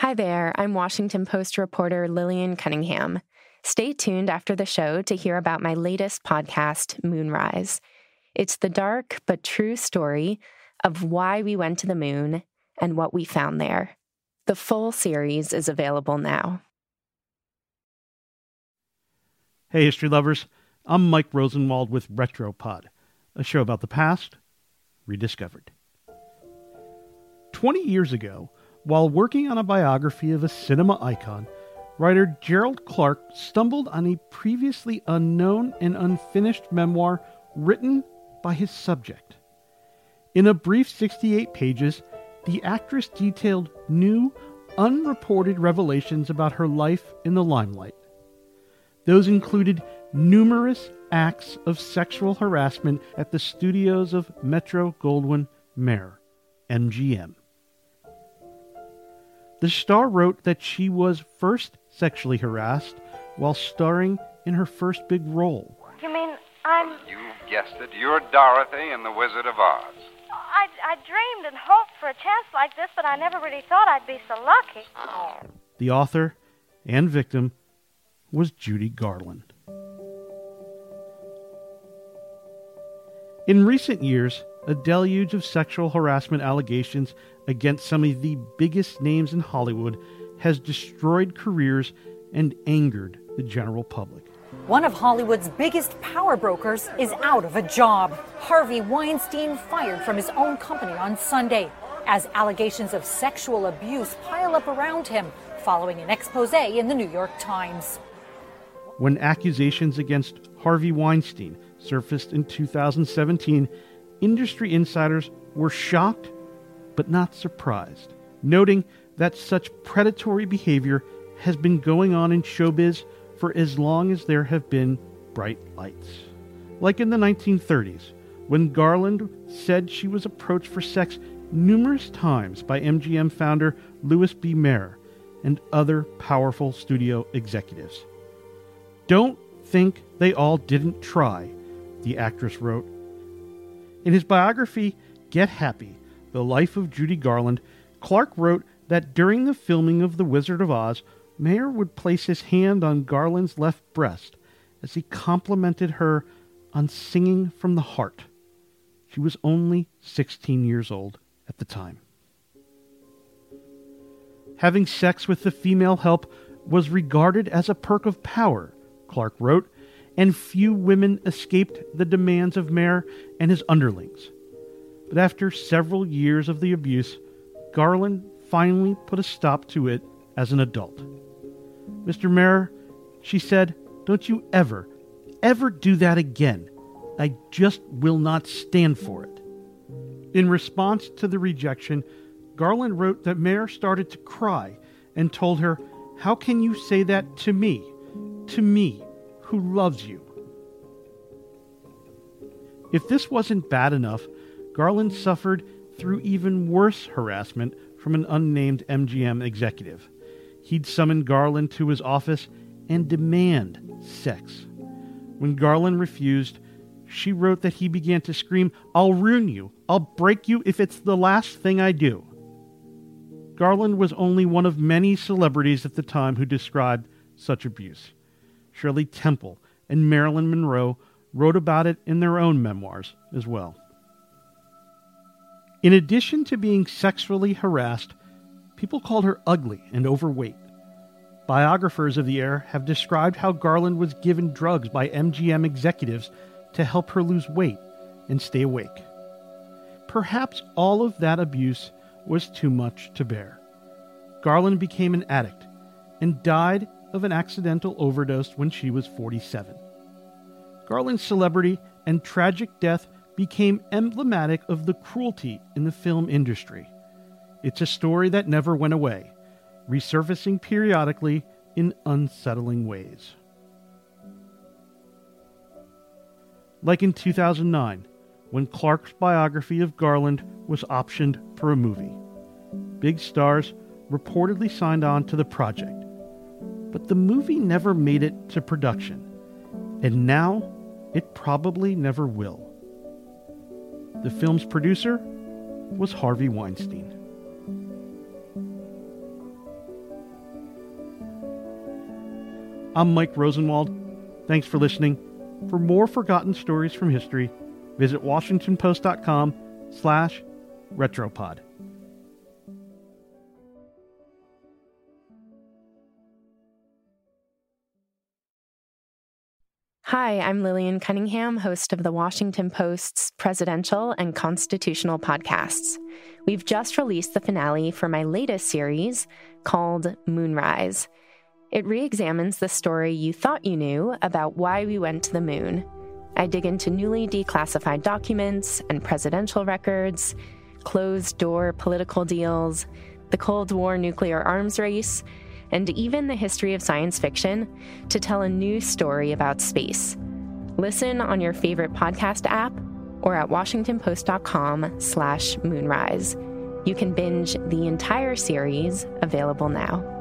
Hi there, I'm Washington Post reporter Lillian Cunningham. Stay tuned after the show to hear about my latest podcast, Moonrise. It's the dark but true story of why we went to the moon and what we found there. The full series is available now. Hey, history lovers. I'm Mike Rosenwald with Retropod, a show about the past rediscovered. 20 years ago, while working on a biography of a cinema icon, writer Gerald Clarke stumbled on a previously unknown and unfinished memoir written by his subject. In a brief 68 pages, the actress detailed new, unreported revelations about her life in the limelight. Those included numerous acts of sexual harassment at the studios of Metro Goldwyn Mayer, MGM. The star wrote that she was first sexually harassed while starring in her first big role. You mean I'm. You guessed it. You're Dorothy in The Wizard of Oz. I, I dreamed and hoped for a chance like this, but I never really thought I'd be so lucky. The author and victim was Judy Garland. In recent years, a deluge of sexual harassment allegations against some of the biggest names in Hollywood has destroyed careers and angered the general public. One of Hollywood's biggest power brokers is out of a job. Harvey Weinstein fired from his own company on Sunday as allegations of sexual abuse pile up around him following an expose in the New York Times. When accusations against Harvey Weinstein surfaced in 2017, industry insiders were shocked but not surprised, noting that such predatory behavior has been going on in showbiz for as long as there have been bright lights. Like in the 1930s, when Garland said she was approached for sex numerous times by MGM founder Louis B. Mayer and other powerful studio executives. Don't think they all didn't try, the actress wrote. In his biography, Get Happy The Life of Judy Garland, Clarke wrote that during the filming of The Wizard of Oz, Mayer would place his hand on Garland's left breast as he complimented her on singing from the heart. She was only 16 years old at the time. Having sex with the female help was regarded as a perk of power, Clarke wrote, and few women escaped the demands of Mayer and his underlings. But after several years of the abuse, Garland finally put a stop to it as an adult. Mr. Mayer, she said, don't you ever, ever do that again. I just will not stand for it. In response to the rejection, Garland wrote that Mayer started to cry and told her, How can you say that to me? To me, who loves you? If this wasn't bad enough, Garland suffered through even worse harassment from an unnamed MGM executive. He'd summon Garland to his office and demand sex. When Garland refused, she wrote that he began to scream, I'll ruin you. I'll break you if it's the last thing I do. Garland was only one of many celebrities at the time who described such abuse. Shirley Temple and Marilyn Monroe wrote about it in their own memoirs as well. In addition to being sexually harassed, people called her ugly and overweight. Biographers of the era have described how Garland was given drugs by MGM executives to help her lose weight and stay awake. Perhaps all of that abuse was too much to bear. Garland became an addict and died of an accidental overdose when she was 47. Garland's celebrity and tragic death became emblematic of the cruelty in the film industry. It's a story that never went away, resurfacing periodically in unsettling ways. Like in 2009, when Clarke's biography of Garland was optioned for a movie. Big stars reportedly signed on to the project, but the movie never made it to production, and now it probably never will. The film's producer was Harvey Weinstein. I'm Mike Rosenwald. Thanks for listening. For more forgotten stories from history, visit WashingtonPost.com slash retropod. Hi, I'm Lillian Cunningham, host of the Washington Post's presidential and constitutional podcasts. We've just released the finale for my latest series called Moonrise. It re examines the story you thought you knew about why we went to the moon. I dig into newly declassified documents and presidential records, closed door political deals, the Cold War nuclear arms race and even the history of science fiction to tell a new story about space. Listen on your favorite podcast app or at washingtonpost.com slash moonrise. You can binge the entire series available now.